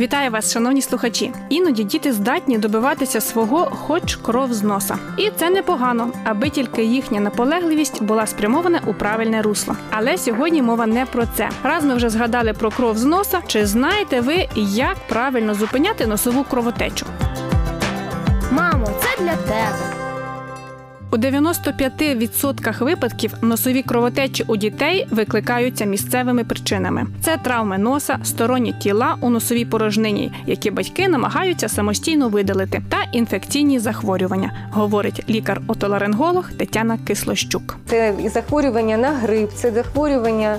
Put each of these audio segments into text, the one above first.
Вітаю вас, шановні слухачі. Іноді діти здатні добиватися свого, хоч кров з носа. І це непогано, аби тільки їхня наполегливість була спрямована у правильне русло. Але сьогодні мова не про це. Раз ми вже згадали про кров з носа. Чи знаєте ви, як правильно зупиняти носову кровотечу? Мамо, це для тебе. У 95% випадків носові кровотечі у дітей викликаються місцевими причинами: це травми носа, сторонні тіла у носовій порожнині, які батьки намагаються самостійно видалити, та інфекційні захворювання, говорить лікар-отоларинголог Тетяна Кислощук. Це захворювання на грип, це захворювання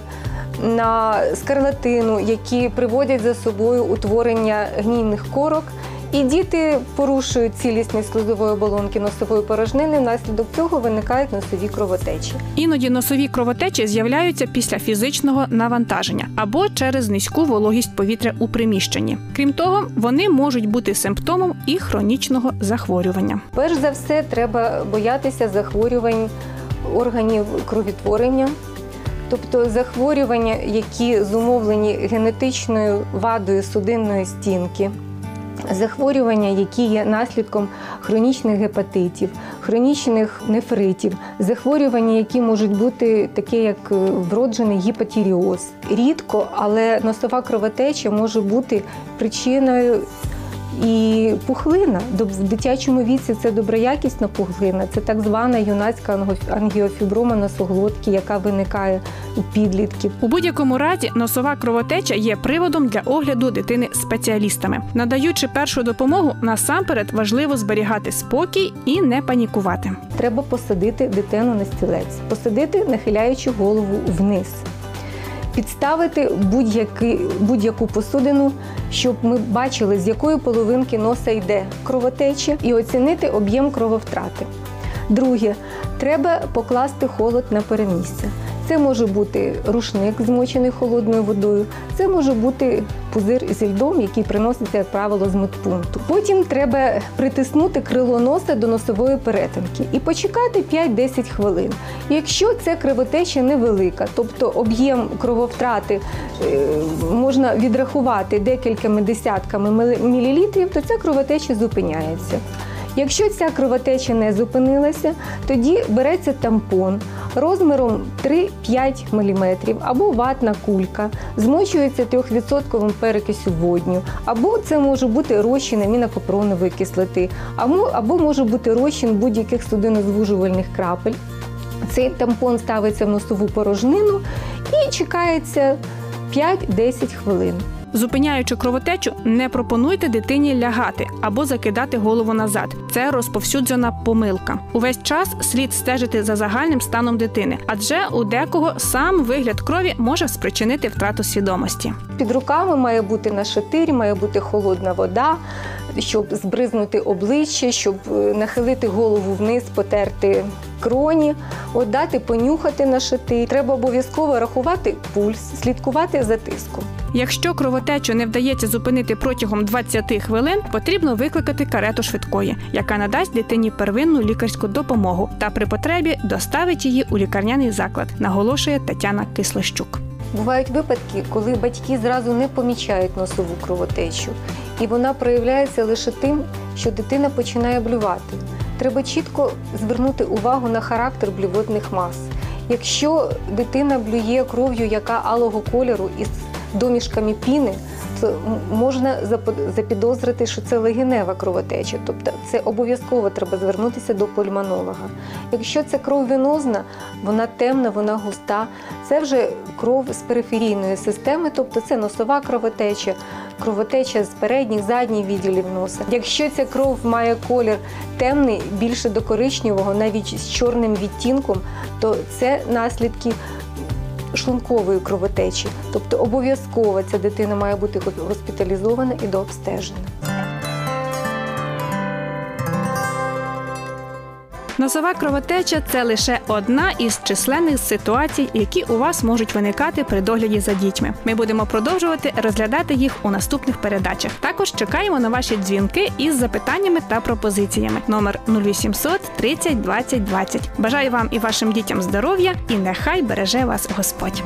на скарлатину, які приводять за собою утворення гнійних корок. І діти порушують цілісність слизової оболонки носової порожнини. Внаслідок цього виникають носові кровотечі. Іноді носові кровотечі з'являються після фізичного навантаження або через низьку вологість повітря у приміщенні. Крім того, вони можуть бути симптомом і хронічного захворювання. Перш за все, треба боятися захворювань органів кровотворення, тобто захворювання, які зумовлені генетичною вадою судинної стінки. Захворювання, які є наслідком хронічних гепатитів, хронічних нефритів, захворювання, які можуть бути таке, як е, вроджений гіпотіріоз. Рідко, але носова кровотеча може бути причиною і пухлина. В дитячому віці це доброякісна пухлина, це так звана юнацька ангіофіброма носоглотки, яка виникає у підлітків. У будь-якому разі носова кровотеча є приводом для огляду дитини спеціалістами. Надаючи першу допомогу, насамперед важливо зберігати спокій і не панікувати. Треба посадити дитину на стілець, посадити, нахиляючи голову вниз. Підставити будь-яку посудину, щоб ми бачили, з якої половинки носа йде кровотеча, і оцінити об'єм крововтрати. Друге, треба покласти холод на перемістя. Це може бути рушник, змочений холодною водою, це може бути пузир зі льдом, який приноситься, як правило, з медпункту. Потім треба притиснути крило носа до носової перетинки і почекати 5-10 хвилин. Якщо ця кровотеча невелика, тобто об'єм крововтрати е, можна відрахувати декількома десятками мілілітрів, то ця кровотеча зупиняється. Якщо ця кровотеча не зупинилася, тоді береться тампон розміром 3-5 мм або ватна кулька, змочується 3% перекисю водню, або це може бути розчин амінокопронової кислоти, або, може бути розчин будь-яких судинозвужувальних крапель. Цей тампон ставиться в носову порожнину і чекається 5-10 хвилин. Зупиняючи кровотечу, не пропонуйте дитині лягати або закидати голову назад. Це розповсюджена помилка. Увесь час слід стежити за загальним станом дитини, адже у декого сам вигляд крові може спричинити втрату свідомості. Під руками має бути на шатирі, має бути холодна вода, щоб збризнути обличчя, щоб е, нахилити голову вниз, потерти кроні, от дати понюхати на шатирі. Треба обов'язково рахувати пульс, слідкувати за тиском. Якщо кровотечу не вдається зупинити протягом 20 хвилин, потрібно викликати карету швидкої, яка надасть дитині первинну лікарську допомогу та при потребі доставить її у лікарняний заклад, наголошує Тетяна Кислощук. Бувають випадки, коли батьки зразу не помічають носову кровотечу, і вона проявляється лише тим, що дитина починає блювати. Треба чітко звернути увагу на характер блювотних мас. Якщо дитина блює кров'ю, яка алого кольору із домішками піни, можна запідозрити, що це легенева кровотеча. Тобто це обов'язково треба звернутися до пульмонолога. Якщо це кров венозна, вона темна, вона густа, це вже кров з периферійної системи, тобто це носова кровотеча, кровотеча з передніх, задніх відділів носа. Якщо ця кров має колір темний, більше до коричневого, навіть з чорним відтінком, то це наслідки шлункової кровотечі. Тобто обов'язково ця дитина має бути госпіталізована і дообстежена. Носова кровотеча це лише одна із численних ситуацій, які у вас можуть виникати при догляді за дітьми. Ми будемо продовжувати розглядати їх у наступних передачах. Також чекаємо на ваші дзвінки із запитаннями та пропозиціями. Номер 0800 30 20 20. Бажаю вам і вашим дітям здоров'я, і нехай береже вас Господь.